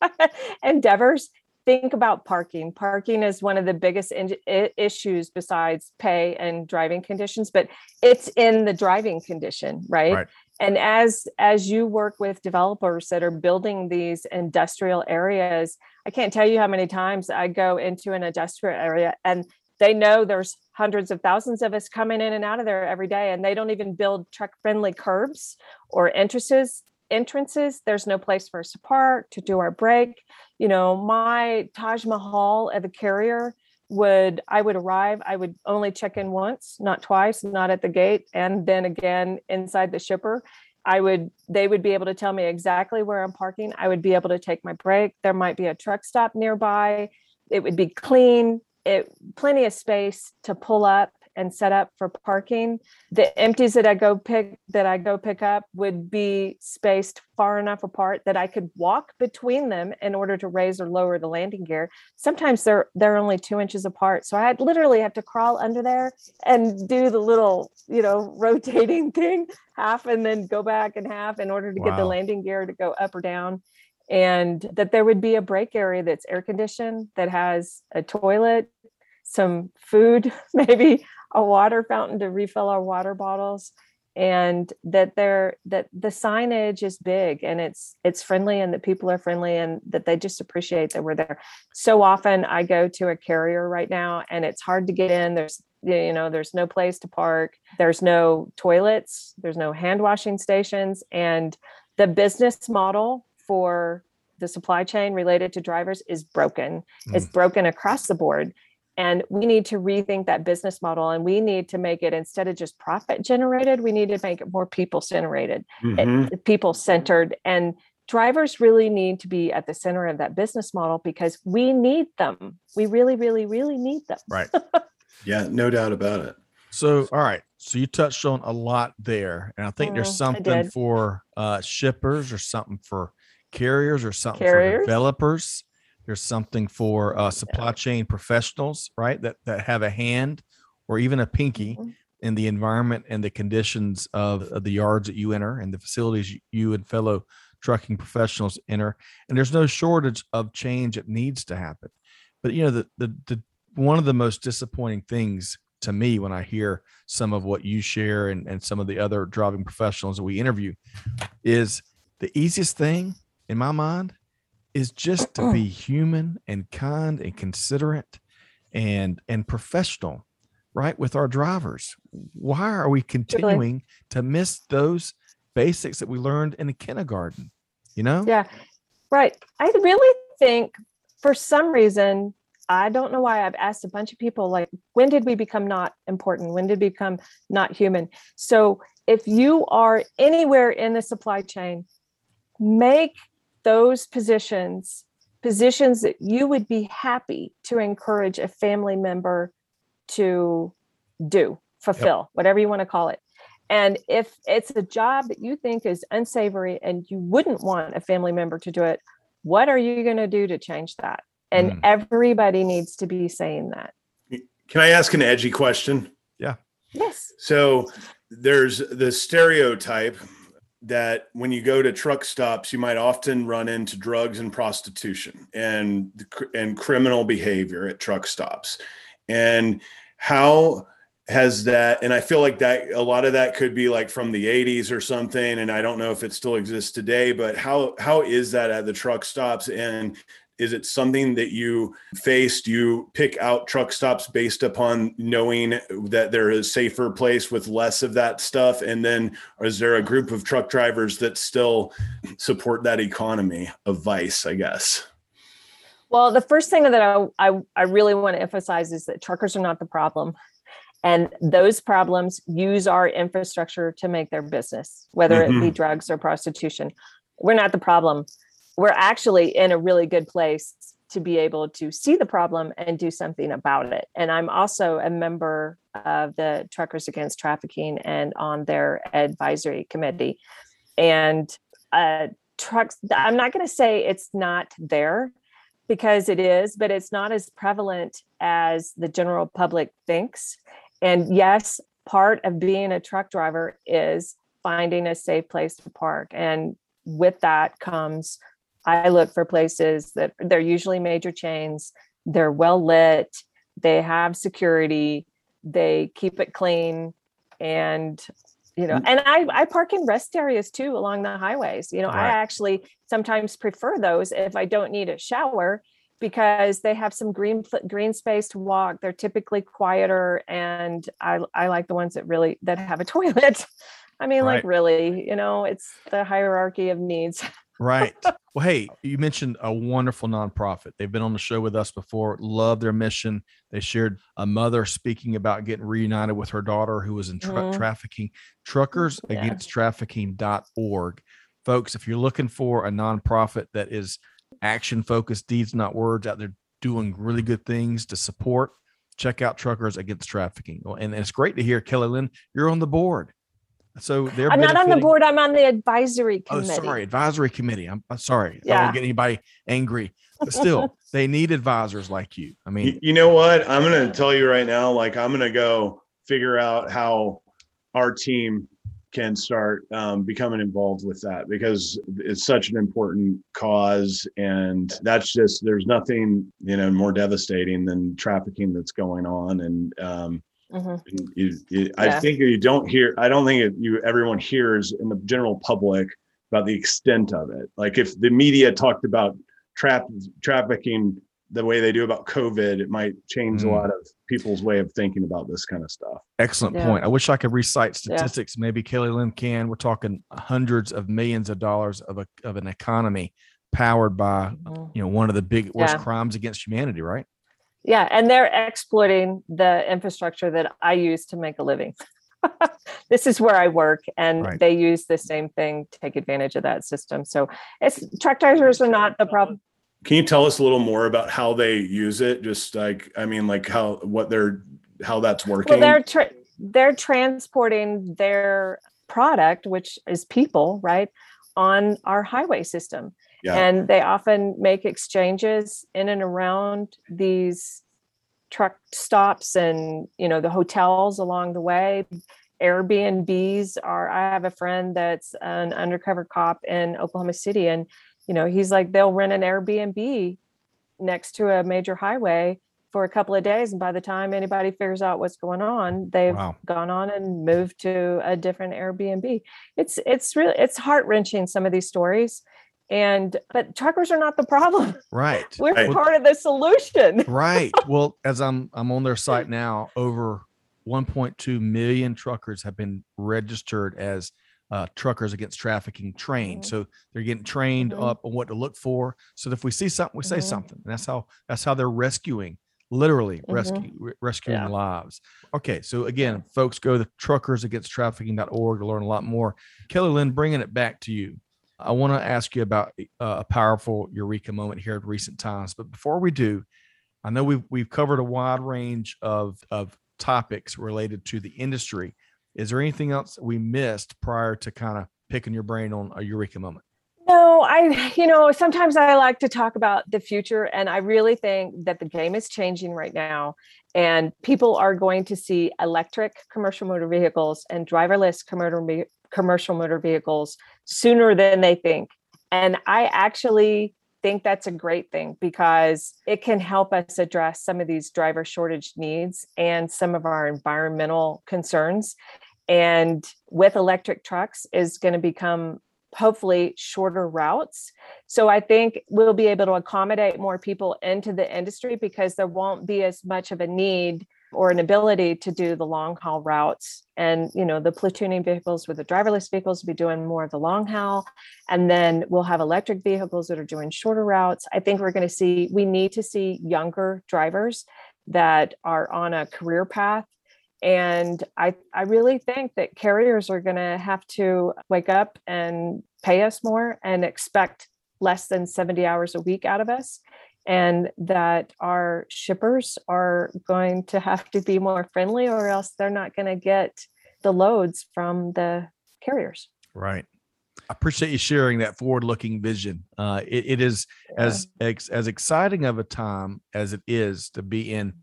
(laughs) endeavors. Think about parking. Parking is one of the biggest in- issues besides pay and driving conditions, but it's in the driving condition, right? Right. and as as you work with developers that are building these industrial areas i can't tell you how many times i go into an industrial area and they know there's hundreds of thousands of us coming in and out of there every day and they don't even build truck friendly curbs or entrances entrances there's no place for us to park to do our break you know my taj mahal at the carrier would I would arrive, I would only check in once, not twice, not at the gate, and then again inside the shipper. I would they would be able to tell me exactly where I'm parking. I would be able to take my break. There might be a truck stop nearby. It would be clean. It plenty of space to pull up and set up for parking. The empties that I go pick that I go pick up would be spaced far enough apart that I could walk between them in order to raise or lower the landing gear. Sometimes they're they're only two inches apart. So I'd literally have to crawl under there and do the little, you know, (laughs) rotating thing, half and then go back and half in order to get the landing gear to go up or down. And that there would be a break area that's air conditioned, that has a toilet, some food, (laughs) maybe a water fountain to refill our water bottles and that they're that the signage is big and it's it's friendly and that people are friendly and that they just appreciate that we're there. So often i go to a carrier right now and it's hard to get in. There's you know there's no place to park. There's no toilets. There's no hand washing stations. And the business model for the supply chain related to drivers is broken. It's mm. broken across the board and we need to rethink that business model and we need to make it instead of just profit generated we need to make it more people generated Mhm. people centered and drivers really need to be at the center of that business model because we need them we really really really need them right. (laughs) Yeah, no doubt about it. So, all right. So you touched on a lot there, and I think there's Mm, I something for uh, shippers, or something for carriers, or something for developers. There's something for uh, supply chain professionals, right? That that have a hand or even a pinky Mhm. in the environment and the conditions of, of the yards that you enter and the facilities you- you and fellow trucking professionals enter. And there's no shortage of change that needs to happen. But you know, the the, the one of the most disappointing things to me when I hear some of what you share and, and some of the other driving professionals that we interview is the easiest thing in my mind is just to be mm. human and kind and considerate and and professional right with our drivers. Why are we continuing to miss those basics that we learned in the kindergarten you know? Yeah. Right. I really think for some reason i don't know why i've asked a bunch of people like when did we become not important? When did we become not human? So if you are anywhere in the supply chain make those positions positions that you would be happy to encourage a family member to do fulfill whatever you want to call it and if it's a job that you think is unsavory and you wouldn't want a family member to do it what are you going to do to change that and Mm. everybody needs to be saying that Can I ask an edgy question? Yeah. Yes So there's the stereotype that when you go to truck stops, you might often run into drugs and prostitution and and criminal behavior at truck stops. And how has that and I feel like that a lot of that could be like from the 80s or something and I don't know if it still exists today, but how how is that at the truck stops and is it something that you faced you pick out truck stops based upon knowing that there is a safer place with less of that stuff and then is there a group of truck drivers that still support that economy of vice i guess well the first thing that i i, I really want to emphasize is that truckers are not the problem And those problems use our infrastructure to make their business, whether mm-hmm. it be mm-hmm. drugs or prostitution. We're not the problem. We're actually in a really good place to be able to see the problem and do something about it. And I'm also a member of the Truckers Against Trafficking and on their advisory committee. And uh, trucks, I'm not going to say it's not there because it is, but it's not as prevalent as the general public thinks. And yes, part of being a truck driver is finding a safe place to park. And with that comes I look for places that they're usually major chains, they're well lit, they have security, they keep it clean, and you know, mm. and I I park in rest areas too along the highways. You know, right. I actually sometimes prefer those if I don't need a shower because they have some green green space to walk. They're typically quieter, and I I like the ones that really that have a (laughs) toilet. I mean, right. like really, you know, it's the hierarchy of needs. (laughs) Right. Well, hey, you mentioned a wonderful nonprofit. They've been on the show with us before. Love their mission. They shared a mother speaking about getting reunited with her daughter who was in tra- mm-hmm. trafficking. Truckers yeah. Against Trafficking.org. Folks, if you're looking for a nonprofit that is action focused, deeds, not words, out there doing really good things to support, check out Truckers Against Trafficking. And it's great to hear, Kelly Lynn, you're on the board. So they're I'm not on the board. I'm on the advisory committee. Oh, sorry, advisory committee. I'm, I'm sorry. Yeah. I don't get anybody angry, but still, (laughs) they need advisors like you. I mean, you, you know what? I'm going to tell you right now. Like, I'm going to go figure out how our team can start um, becoming involved with that because it's such an important cause and that's just there's nothing you know more devastating than trafficking that's going on and um, Mm-hmm. You, you, yeah. I think you don't hear. I don't think it, you everyone hears in the general public about the extent of it. Like if the media talked about trap trafficking the way they do about COVID, it might change mm. a lot of people's way of thinking about this kind of stuff. Excellent yeah. point. I wish I could recite statistics. Yeah. Maybe Kelly Lynn can. We're talking hundreds of millions of dollars of a of an economy powered by mm-hmm. you know one of the big worst crimes against humanity, right? Yeah and they're exploiting the infrastructure that i use to make a living. (laughs) This is where i work and right. they use the same thing to take advantage of that system. So it's truck drivers are not the problem can you tell us a little more about how they use it? Just like i mean like how what they're how that's working well, they're tra- they're transporting their product which is people right on our highway system yeah. And they often make exchanges in and around these truck stops and you know the hotels along the way. Airbnbs are I have a friend that's an undercover cop in Oklahoma City and you know he's like they'll rent an Airbnb next to a major highway for a couple of days and by the time anybody figures out what's going on they've wow. gone on and moved to a different airbnb it's it's really it's heart-wrenching some of these stories and but truckers are not the problem. (laughs) Right. We're right. part of the solution. (laughs) Right. Well as i'm i'm on their site now over 1.2 million truckers have been registered as uh, truckers against trafficking trained. Mm-hmm. so they're getting trained mm-hmm. up on what to look for. So if we see something we say mm-hmm. something. And that's how that's how they're rescuing literally mm-hmm. rescue rescuing yeah. lives. Okay. So again folks go to truckers against trafficking.org to learn a lot more. Kelly lynn bringing it back to you I want to ask you about uh, a powerful eureka moment here at recent times. But before we do, I know we've we've covered a wide range of of topics related to the industry. Is there anything else we missed prior to kind of picking your brain on a eureka moment? I, you know, sometimes I like to talk about the future, and I really think that the game is changing right now. And people are going to see electric commercial motor vehicles and driverless commercial motor vehicles sooner than they think. And I actually think that's a great thing because it can help us address some of these driver shortage needs and some of our environmental concerns. And with electric trucks is going to become hopefully shorter routes. So I think we'll be able to accommodate more people into the industry because there won't be as much of a need or an ability to do the long haul routes. And you know the platooning vehicles with the driverless vehicles will be doing more of the long haul. And then we'll have electric vehicles that are doing shorter routes. I think we're going to see we need to see younger drivers that are on a career path And I, I really think that carriers are going to have to wake up and pay us more and expect less than 70 hours a week out of us. And that our shippers are going to have to be more friendly, or else they're not going to get the loads from the carriers. Right. I appreciate you sharing that forward-looking vision. Uh, it, it is yeah. as as exciting of a time as it is to be in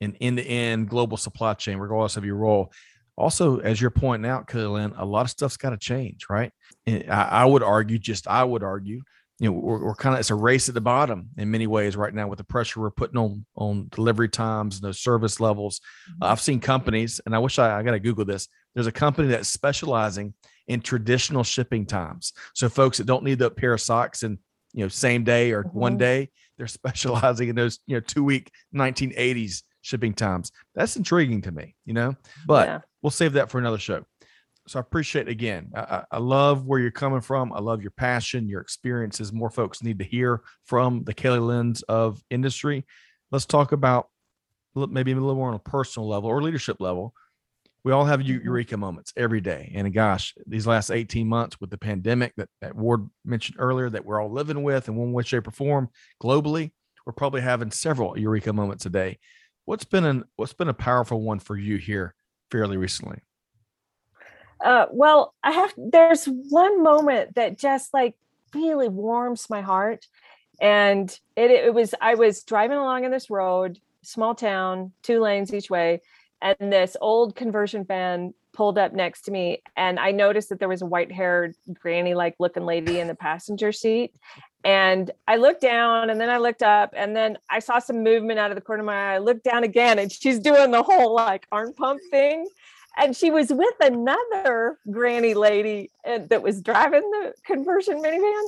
an end-to-end global supply chain, regardless of your role. Also, as you're pointing out, Kelly Lynn, a lot of stuff's got to change, right? I, I, would argue, just I would argue, you know, we're, we're kind of it's a race at the bottom in many ways right now with the pressure we're putting on on delivery times and those service levels. Mm-hmm. Uh, I've seen companies, and I wish I, I got to Google this. There's a company that's specializing in traditional shipping times. So folks that don't need the pair of socks and you know same day or mm-hmm. one day, they're (laughs) specializing in those you know two week 1980s shipping times. That's intriguing to me, you know. But yeah. we'll save that for another show. So I appreciate again. I, I, love where you're coming from. I love your passion, your experiences. More folks need to hear from the Kelly Lynns of industry. Let's talk about maybe a little more on a personal level or leadership level we all have mm-hmm. eureka moments every day. And gosh, these last 18 months with the pandemic that, that Ward mentioned earlier that we're all living with in one way, shape, or form globally, we're probably having several eureka moments a day. What's been an what's been a powerful one for you here fairly recently? Uh, well, I have there's one moment that just like really warms my heart. And it, it was I was driving along in this road, small town, two lanes each way and this old conversion van pulled up next to me and i noticed that there was a white haired granny like looking lady in the passenger seat and i looked down and then i looked up and then i saw some movement out of the corner of my eye. I looked down again and she's doing the whole like arm pump thing. And she was with another granny lady that was driving the conversion minivan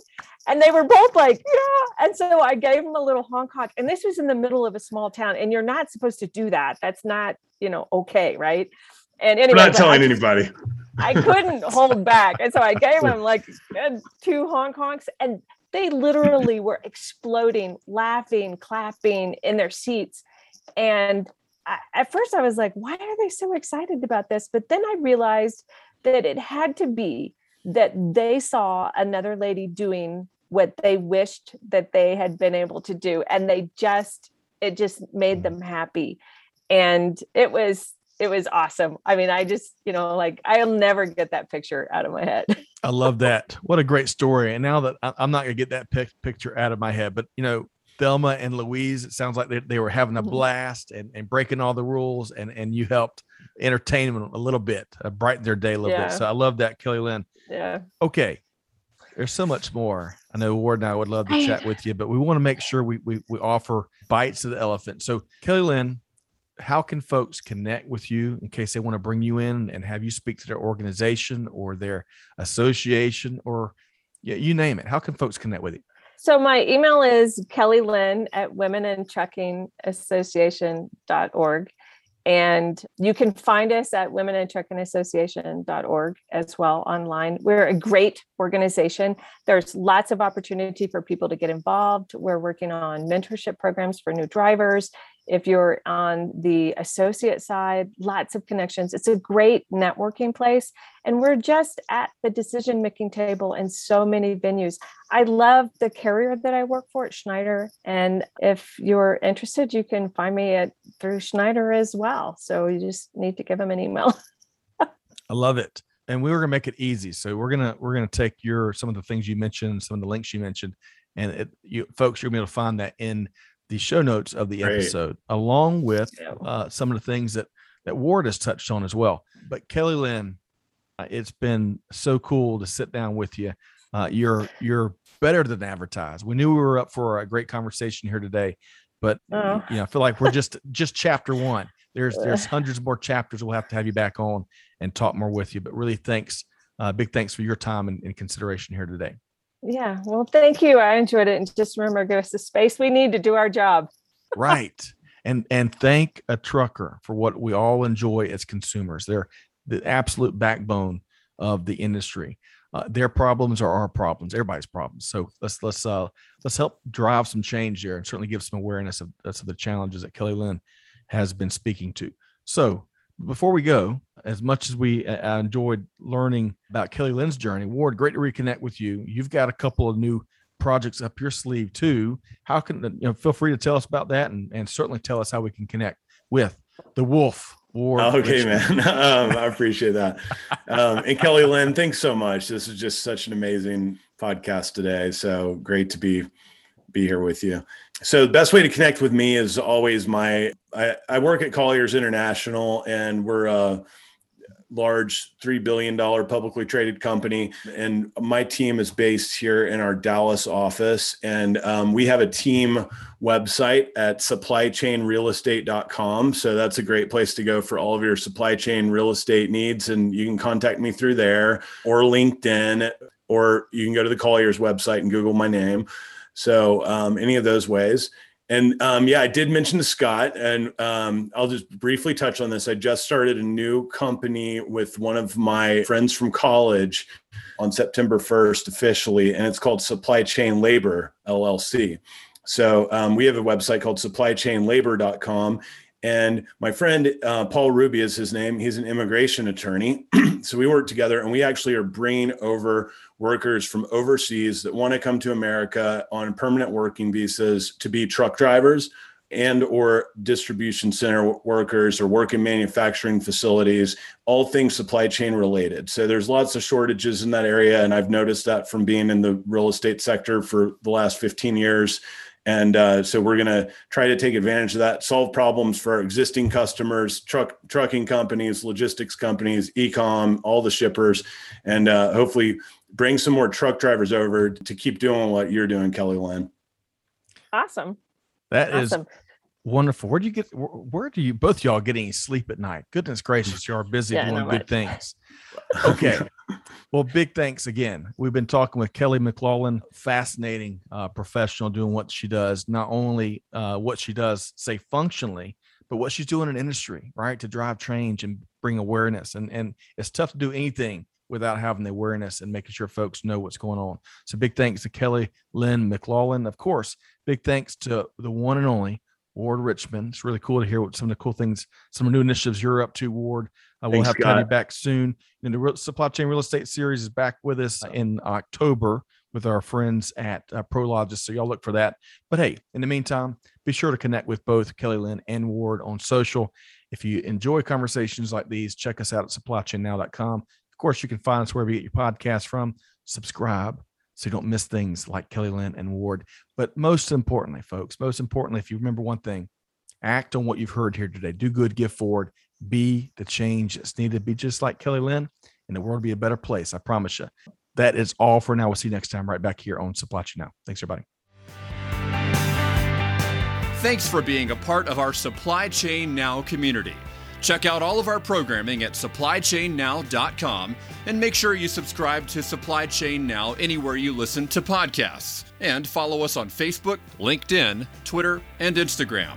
and they were both like yeah. And so i gave them a little honk honk. And this was in the middle of a small town and you're not supposed to do that. That's not you know okay right? And anyway I'm not telling just, anybody. I couldn't hold back. And so i gave (laughs) them like two honk honks and they literally were exploding laughing clapping in their seats and I, at first I was like, why are they so excited about this? But then I realized that it had to be that they saw another lady doing what they wished that they had been able to do. And they just, it just made them happy. And it was, it was awesome. I mean, I just, you know, like I'll never get that picture out of my head. (laughs) I love that. What a great story. And now that I'm not going to get that pic- picture out of my head, but you know, Thelma and Louise. It sounds like they, they were having a mm-hmm. blast and, and breaking all the rules, and, and you helped entertain them a little bit, uh, brighten their day a little yeah. bit. So I love that, Kelly Lynn. Yeah. Okay. There's so much more. I know Ward and I would love to chat with you, but we want to make sure we, we, we offer bites of the elephant. So, Kelly Lynn, how can folks connect with you in case they want to bring you in and have you speak to their organization or their association or yeah, you name it? How can folks connect with you? So my email is Kelly Lynn at Women in Trucking Association.org. And you can find us at Women in Trucking Association.org as well online. We're a great organization. There's lots of opportunity for people to get involved. We're working on mentorship programs for new drivers, if you're on the associate side, lots of connections. It's a great networking place. And we're just at the decision making table in so many venues. I love the carrier that I work for at Schneider. And if you're interested, you can find me at through Schneider as well. So you just need to give them an email. (laughs) I love it. And we were gonna make it easy. So we're gonna we're gonna take your some of the things you mentioned, some of the links you mentioned, and it, you folks you're be able to find that in the show notes of the episode, along with uh, some of the things that that Ward has touched on as well. But Kelly Lynn, uh, it's been so cool to sit down with you. Uh, you're you're better than advertised. We knew we were up for a great conversation here today, but oh. you know, I feel like we're just (laughs) just chapter one. There's there's hundreds more chapters. We'll have to have you back on and talk more with you. But really, thanks, uh, big thanks for your time and, and consideration here today. Yeah. Well, thank you. I enjoyed it. And just remember, give us the space we need to do our job. right. And and thank a trucker for what we all enjoy as consumers. They're the absolute backbone of the industry. Uh, their problems are our problems, everybody's problems. So let's let's uh let's help drive some change there and certainly give some awareness of, of the challenges that Kelly Lynn has been speaking to. So before we go, as much as we uh, enjoyed learning about Kelly Lynn's journey, Ward, great to reconnect with you. You've got a couple of new projects up your sleeve too. How can you know? Feel free to tell us about that, and and certainly tell us how we can connect with the Wolf. Ward okay, man. (laughs) um, I appreciate that. Um, and Kelly Lynn, thanks so much. This is just such an amazing podcast today. So great to be be here with you. So the best way to connect with me is always my I, I work at Colliers International and we're a large $3 billion publicly traded company. And my team is based here in our Dallas office. And um, we have a team website at supplychainrealestate.com. So that's a great place to go for all of your supply chain real estate needs. And you can contact me through there or LinkedIn, or you can go to the Colliers website and Google my name. So um, any of those ways. And um, yeah, I did mention to Scott, and um, I'll just briefly touch on this. I just started a new company with one of my friends from college on September 1st officially, and it's called Supply Chain Labor LLC. So um, we have a website called supplychainlabor.com. And my friend uh, Paul Ruby is his name. He's an immigration attorney. (clears throat) so we work together, and we actually are bringing over workers from overseas that want to come to America on permanent working visas to be truck drivers and or distribution center workers or work in manufacturing facilities all things supply chain related. So there's lots of shortages in that area and i've noticed that from being in the real estate sector for the last 15 years and uh, so we're going to try to take advantage of that solve problems for our existing customers truck trucking companies logistics companies ecom all the shippers and uh, hopefully bring some more truck drivers over to keep doing what you're doing, Kelly Lynn. Awesome. That awesome. is wonderful. Where do you get? Where do you both y'all get any sleep at night? Goodness gracious, you are busy yeah, doing good things. (laughs) Okay. Well, big thanks again. We've been talking with Kelly McLaughlin, fascinating uh, professional, doing what she does. Not only uh, what she does, say functionally, but what she's doing in industry, right, to drive change and bring awareness. And and it's tough to do anything without having the awareness and making sure folks know what's going on. So big thanks to Kelly Lynn McLaughlin. Of course, big thanks to the one and only Ward Richmond. It's really cool to hear what some of the cool things, some of the new initiatives you're up to, Ward. Uh, we'll have Scott. back soon. And the real, supply chain real estate series is back with us in October with our friends at uh, Prologis. So y'all look for that. But hey, in the meantime, be sure to connect with both Kelly Lynn and Ward on social. If you enjoy conversations like these, check us out at supplychainnow.com Of course, you can find us wherever you get your podcast from. Subscribe so you don't miss things like Kelly Lynn and Ward. But most importantly, folks, most importantly, if you remember one thing, act on what you've heard here today. Do good, give forward, be the change that's needed. to Be just like Kelly Lynn, and the world will be a better place. I promise you. That is all for now. We'll see you next time right back here on Supply Chain Now. Thanks, everybody. Thanks for being a part of our Supply Chain Now community. Check out all of our programming at supplychainnow.com and make sure you subscribe to Supply Chain Now anywhere you listen to podcasts. And follow us on Facebook, LinkedIn, Twitter, and Instagram.